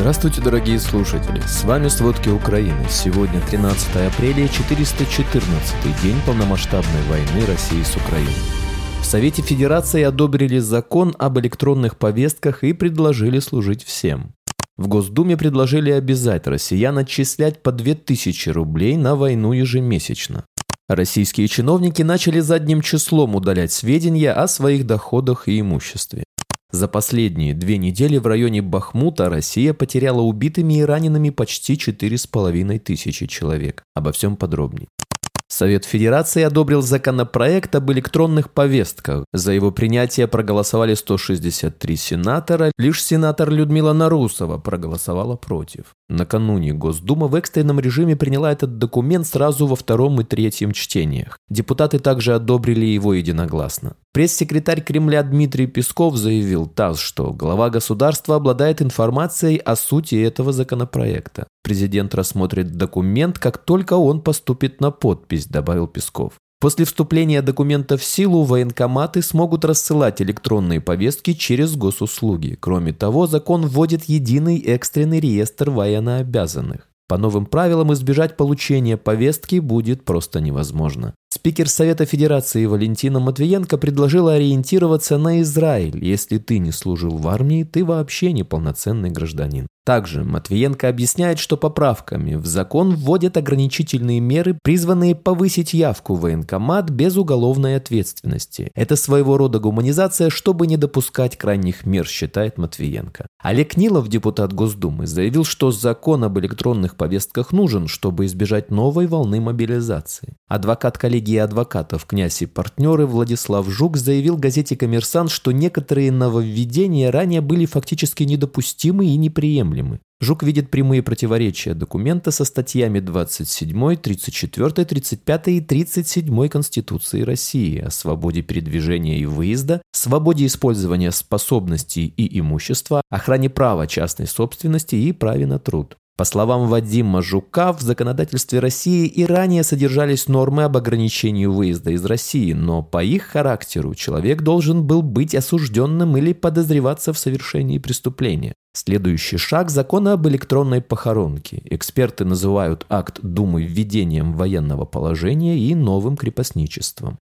Здравствуйте, дорогие слушатели! С вами «Сводки Украины». Сегодня 13 апреля, 414 день полномасштабной войны России с Украиной. В Совете Федерации одобрили закон об электронных повестках и предложили служить всем. В Госдуме предложили обязать россиян отчислять по 2000 рублей на войну ежемесячно. Российские чиновники начали задним числом удалять сведения о своих доходах и имуществе. За последние две недели в районе Бахмута Россия потеряла убитыми и ранеными почти 4,5 тысячи человек. Обо всем подробнее. Совет Федерации одобрил законопроект об электронных повестках. За его принятие проголосовали 163 сенатора, лишь сенатор Людмила Нарусова проголосовала против. Накануне Госдума в экстренном режиме приняла этот документ сразу во втором и третьем чтениях. Депутаты также одобрили его единогласно. Пресс-секретарь Кремля Дмитрий Песков заявил ТАСС, что глава государства обладает информацией о сути этого законопроекта. Президент рассмотрит документ, как только он поступит на подпись, добавил Песков. После вступления документа в силу военкоматы смогут рассылать электронные повестки через госуслуги. Кроме того, закон вводит единый экстренный реестр военнообязанных. По новым правилам избежать получения повестки будет просто невозможно. Спикер Совета Федерации Валентина Матвиенко предложила ориентироваться на Израиль. Если ты не служил в армии, ты вообще неполноценный гражданин. Также Матвиенко объясняет, что поправками в закон вводят ограничительные меры, призванные повысить явку в военкомат без уголовной ответственности. Это своего рода гуманизация, чтобы не допускать крайних мер, считает Матвиенко. Олег Нилов, депутат Госдумы, заявил, что закон об электронных повестках нужен, чтобы избежать новой волны мобилизации. Адвокат коллегии адвокатов князь и партнеры Владислав Жук заявил газете «Коммерсант», что некоторые нововведения ранее были фактически недопустимы и неприемлемы неприемлемы. Жук видит прямые противоречия документа со статьями 27, 34, 35 и 37 Конституции России о свободе передвижения и выезда, свободе использования способностей и имущества, охране права частной собственности и праве на труд. По словам Вадима Жука, в законодательстве России и ранее содержались нормы об ограничении выезда из России, но по их характеру человек должен был быть осужденным или подозреваться в совершении преступления. Следующий шаг – закона об электронной похоронке. Эксперты называют акт Думы введением военного положения и новым крепостничеством.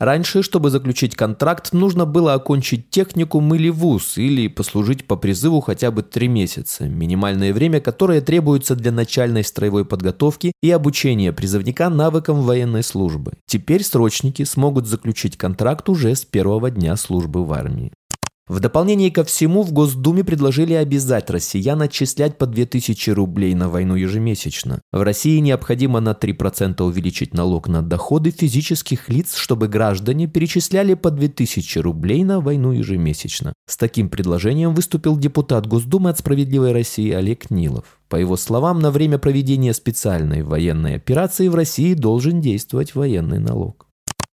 Раньше, чтобы заключить контракт, нужно было окончить техникум или вуз, или послужить по призыву хотя бы три месяца, минимальное время, которое требуется для начальной строевой подготовки и обучения призывника навыкам военной службы. Теперь срочники смогут заключить контракт уже с первого дня службы в армии. В дополнение ко всему в Госдуме предложили обязать россиян отчислять по 2000 рублей на войну ежемесячно. В России необходимо на 3% увеличить налог на доходы физических лиц, чтобы граждане перечисляли по 2000 рублей на войну ежемесячно. С таким предложением выступил депутат Госдумы от «Справедливой России» Олег Нилов. По его словам, на время проведения специальной военной операции в России должен действовать военный налог.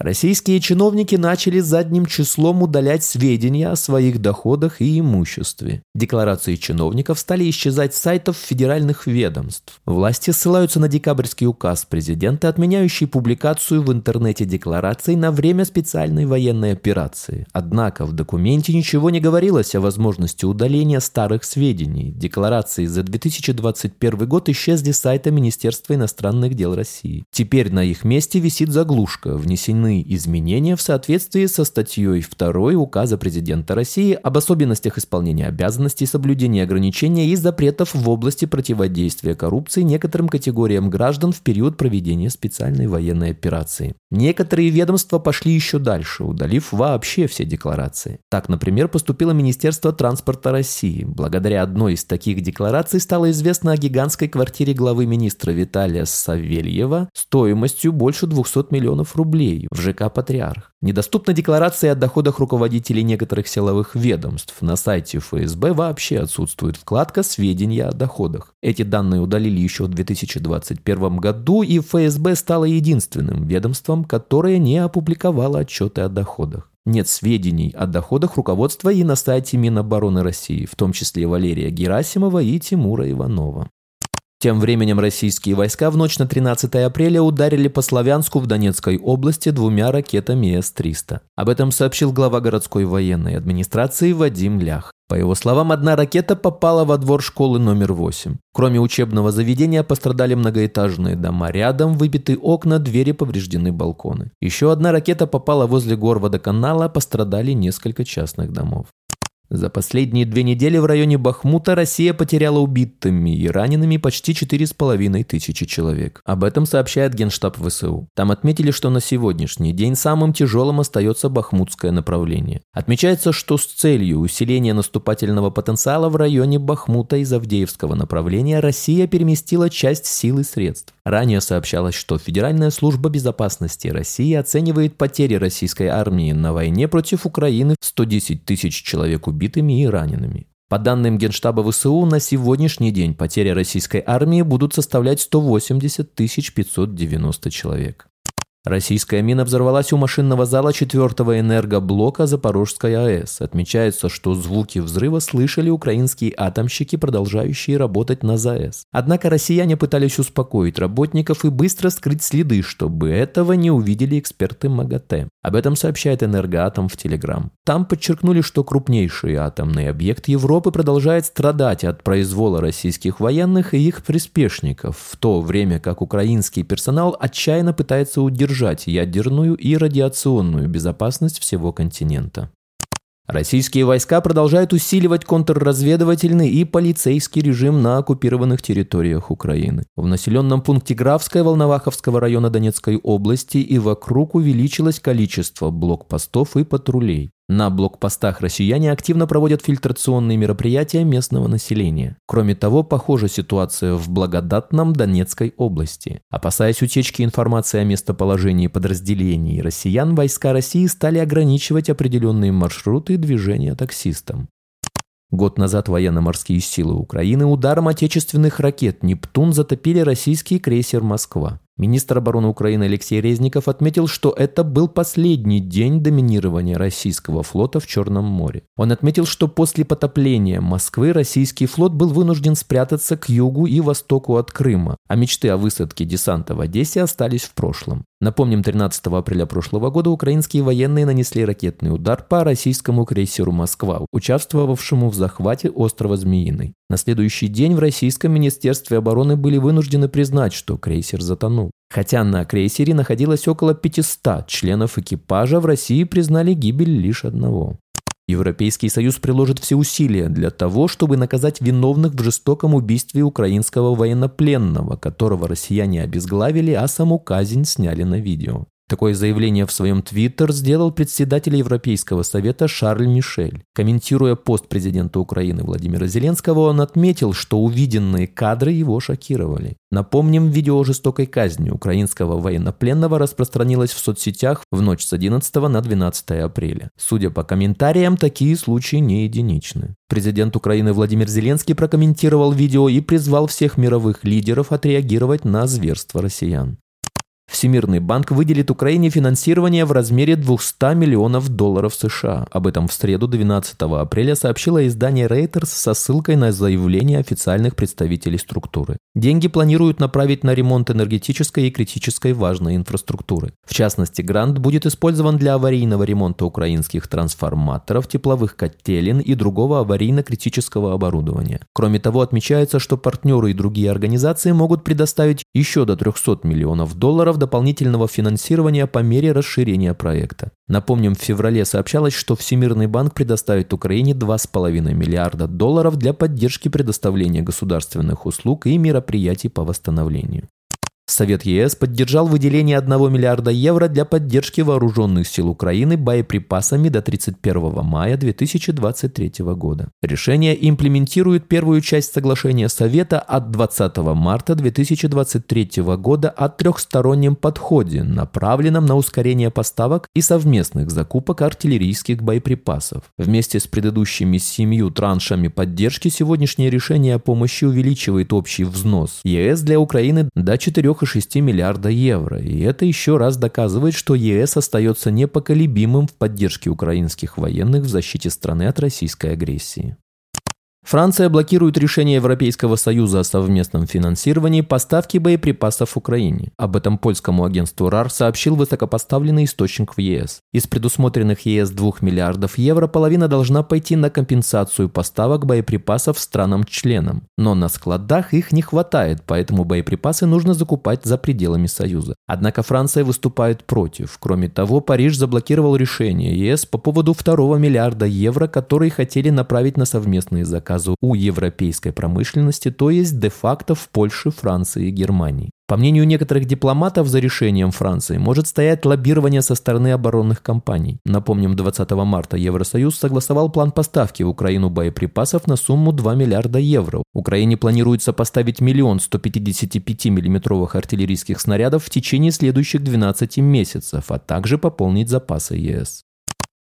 Российские чиновники начали задним числом удалять сведения о своих доходах и имуществе. Декларации чиновников стали исчезать с сайтов федеральных ведомств. Власти ссылаются на декабрьский указ президента, отменяющий публикацию в интернете деклараций на время специальной военной операции. Однако в документе ничего не говорилось о возможности удаления старых сведений. Декларации за 2021 год исчезли с сайта Министерства иностранных дел России. Теперь на их месте висит заглушка «Внесены внесены изменения в соответствии со статьей 2 Указа президента России об особенностях исполнения обязанностей соблюдения ограничений и запретов в области противодействия коррупции некоторым категориям граждан в период проведения специальной военной операции. Некоторые ведомства пошли еще дальше, удалив вообще все декларации. Так, например, поступило Министерство транспорта России. Благодаря одной из таких деклараций стало известно о гигантской квартире главы министра Виталия Савельева стоимостью больше 200 миллионов рублей в ЖК «Патриарх». Недоступна декларация о доходах руководителей некоторых силовых ведомств. На сайте ФСБ вообще отсутствует вкладка «Сведения о доходах». Эти данные удалили еще в 2021 году, и ФСБ стало единственным ведомством, которое не опубликовало отчеты о доходах. Нет сведений о доходах руководства и на сайте Минобороны России, в том числе Валерия Герасимова и Тимура Иванова. Тем временем российские войска в ночь на 13 апреля ударили по Славянску в Донецкой области двумя ракетами С-300. Об этом сообщил глава городской военной администрации Вадим Лях. По его словам, одна ракета попала во двор школы номер 8. Кроме учебного заведения пострадали многоэтажные дома. Рядом выбиты окна, двери повреждены балконы. Еще одна ракета попала возле гор водоканала, пострадали несколько частных домов. За последние две недели в районе Бахмута Россия потеряла убитыми и ранеными почти 4,5 тысячи человек. Об этом сообщает Генштаб ВСУ. Там отметили, что на сегодняшний день самым тяжелым остается бахмутское направление. Отмечается, что с целью усиления наступательного потенциала в районе Бахмута из Авдеевского направления Россия переместила часть сил и средств. Ранее сообщалось, что Федеральная служба безопасности России оценивает потери российской армии на войне против Украины в 110 тысяч человек убитых убитыми и ранеными. По данным Генштаба ВСУ, на сегодняшний день потери российской армии будут составлять 180 590 человек. Российская мина взорвалась у машинного зала четвертого энергоблока Запорожской АЭС. Отмечается, что звуки взрыва слышали украинские атомщики, продолжающие работать на ЗАЭС. Однако россияне пытались успокоить работников и быстро скрыть следы, чтобы этого не увидели эксперты МАГАТЭ. Об этом сообщает Энергоатом в Телеграм. Там подчеркнули, что крупнейший атомный объект Европы продолжает страдать от произвола российских военных и их приспешников, в то время как украинский персонал отчаянно пытается удержать поддержать ядерную и радиационную безопасность всего континента. Российские войска продолжают усиливать контрразведывательный и полицейский режим на оккупированных территориях Украины. В населенном пункте Графская Волноваховского района Донецкой области и вокруг увеличилось количество блокпостов и патрулей. На блокпостах россияне активно проводят фильтрационные мероприятия местного населения. Кроме того, похожа ситуация в благодатном Донецкой области. Опасаясь утечки информации о местоположении подразделений россиян, войска России стали ограничивать определенные маршруты движения таксистам. Год назад военно-морские силы Украины ударом отечественных ракет «Нептун» затопили российский крейсер «Москва». Министр обороны Украины Алексей Резников отметил, что это был последний день доминирования российского флота в Черном море. Он отметил, что после потопления Москвы российский флот был вынужден спрятаться к югу и востоку от Крыма, а мечты о высадке десанта в Одессе остались в прошлом. Напомним, 13 апреля прошлого года украинские военные нанесли ракетный удар по российскому крейсеру «Москва», участвовавшему в захвате острова Змеиный. На следующий день в Российском Министерстве обороны были вынуждены признать, что крейсер затонул. Хотя на крейсере находилось около 500 членов экипажа, в России признали гибель лишь одного. Европейский Союз приложит все усилия для того, чтобы наказать виновных в жестоком убийстве украинского военнопленного, которого россияне обезглавили, а саму казнь сняли на видео. Такое заявление в своем твиттер сделал председатель Европейского совета Шарль Мишель. Комментируя пост президента Украины Владимира Зеленского, он отметил, что увиденные кадры его шокировали. Напомним, видео жестокой казни украинского военнопленного распространилось в соцсетях в ночь с 11 на 12 апреля. Судя по комментариям, такие случаи не единичны. Президент Украины Владимир Зеленский прокомментировал видео и призвал всех мировых лидеров отреагировать на зверство россиян. Всемирный банк выделит Украине финансирование в размере 200 миллионов долларов США. Об этом в среду 12 апреля сообщило издание Reuters со ссылкой на заявление официальных представителей структуры. Деньги планируют направить на ремонт энергетической и критической важной инфраструктуры. В частности, грант будет использован для аварийного ремонта украинских трансформаторов, тепловых котелин и другого аварийно-критического оборудования. Кроме того, отмечается, что партнеры и другие организации могут предоставить еще до 300 миллионов долларов дополнительного финансирования по мере расширения проекта. Напомним, в феврале сообщалось, что Всемирный банк предоставит Украине 2,5 миллиарда долларов для поддержки предоставления государственных услуг и мероприятий по восстановлению. Совет ЕС поддержал выделение 1 миллиарда евро для поддержки вооруженных сил Украины боеприпасами до 31 мая 2023 года. Решение имплементирует первую часть соглашения Совета от 20 марта 2023 года о трехстороннем подходе, направленном на ускорение поставок и совместных закупок артиллерийских боеприпасов. Вместе с предыдущими семью траншами поддержки сегодняшнее решение о помощи увеличивает общий взнос ЕС для Украины до 4 3,6 миллиарда евро. И это еще раз доказывает, что ЕС остается непоколебимым в поддержке украинских военных в защите страны от российской агрессии. Франция блокирует решение Европейского Союза о совместном финансировании поставки боеприпасов Украине. Об этом польскому агентству РАР сообщил высокопоставленный источник в ЕС. Из предусмотренных ЕС 2 миллиардов евро половина должна пойти на компенсацию поставок боеприпасов странам-членам. Но на складах их не хватает, поэтому боеприпасы нужно закупать за пределами Союза. Однако Франция выступает против. Кроме того, Париж заблокировал решение ЕС по поводу второго миллиарда евро, которые хотели направить на совместные заказы у европейской промышленности, то есть де-факто в Польше, Франции и Германии. По мнению некоторых дипломатов, за решением Франции может стоять лоббирование со стороны оборонных компаний. Напомним, 20 марта Евросоюз согласовал план поставки в Украину боеприпасов на сумму 2 миллиарда евро. Украине планируется поставить миллион 155 миллиметровых артиллерийских снарядов в течение следующих 12 месяцев, а также пополнить запасы ЕС.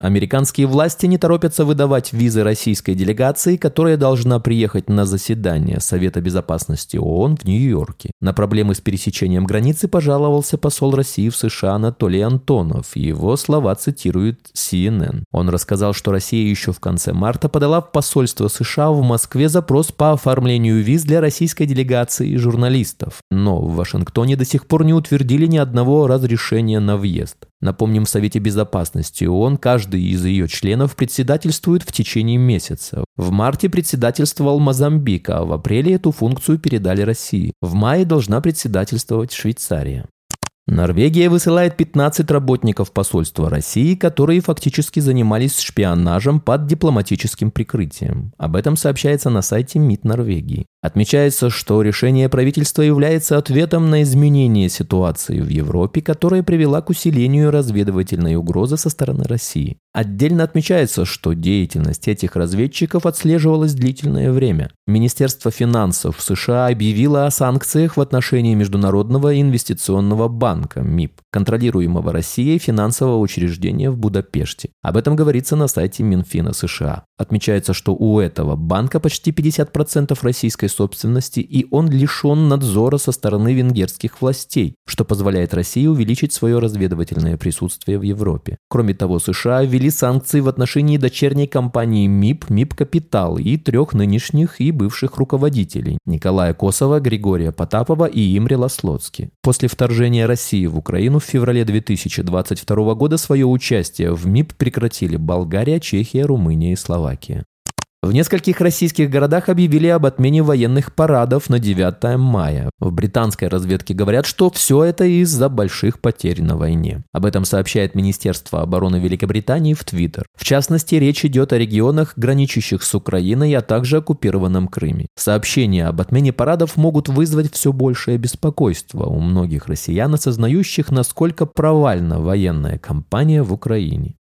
Американские власти не торопятся выдавать визы российской делегации, которая должна приехать на заседание Совета безопасности ООН в Нью-Йорке. На проблемы с пересечением границы пожаловался посол России в США Анатолий Антонов. Его слова цитирует CNN. Он рассказал, что Россия еще в конце марта подала в посольство США в Москве запрос по оформлению виз для российской делегации и журналистов. Но в Вашингтоне до сих пор не утвердили ни одного разрешения на въезд. Напомним, в Совете Безопасности ООН каждый из ее членов председательствует в течение месяца. В марте председательствовал Мозамбик, а в апреле эту функцию передали России. В мае должна председательствовать Швейцария. Норвегия высылает 15 работников посольства России, которые фактически занимались шпионажем под дипломатическим прикрытием. Об этом сообщается на сайте МИД Норвегии. Отмечается, что решение правительства является ответом на изменение ситуации в Европе, которая привела к усилению разведывательной угрозы со стороны России. Отдельно отмечается, что деятельность этих разведчиков отслеживалась длительное время. Министерство финансов США объявило о санкциях в отношении Международного инвестиционного банка МИП, контролируемого Россией финансового учреждения в Будапеште. Об этом говорится на сайте Минфина США. Отмечается, что у этого банка почти 50% российской собственности, и он лишен надзора со стороны венгерских властей, что позволяет России увеличить свое разведывательное присутствие в Европе. Кроме того, США ввели санкции в отношении дочерней компании МИП, МИП Капитал и трех нынешних и бывших руководителей – Николая Косова, Григория Потапова и Имри Ласлоцки. После вторжения России в Украину в феврале 2022 года свое участие в МИП прекратили Болгария, Чехия, Румыния и Словакия. В нескольких российских городах объявили об отмене военных парадов на 9 мая. В британской разведке говорят, что все это из-за больших потерь на войне. Об этом сообщает Министерство обороны Великобритании в Твиттер. В частности, речь идет о регионах, граничащих с Украиной, а также оккупированном Крыме. Сообщения об отмене парадов могут вызвать все большее беспокойство у многих россиян, осознающих, насколько провальна военная кампания в Украине.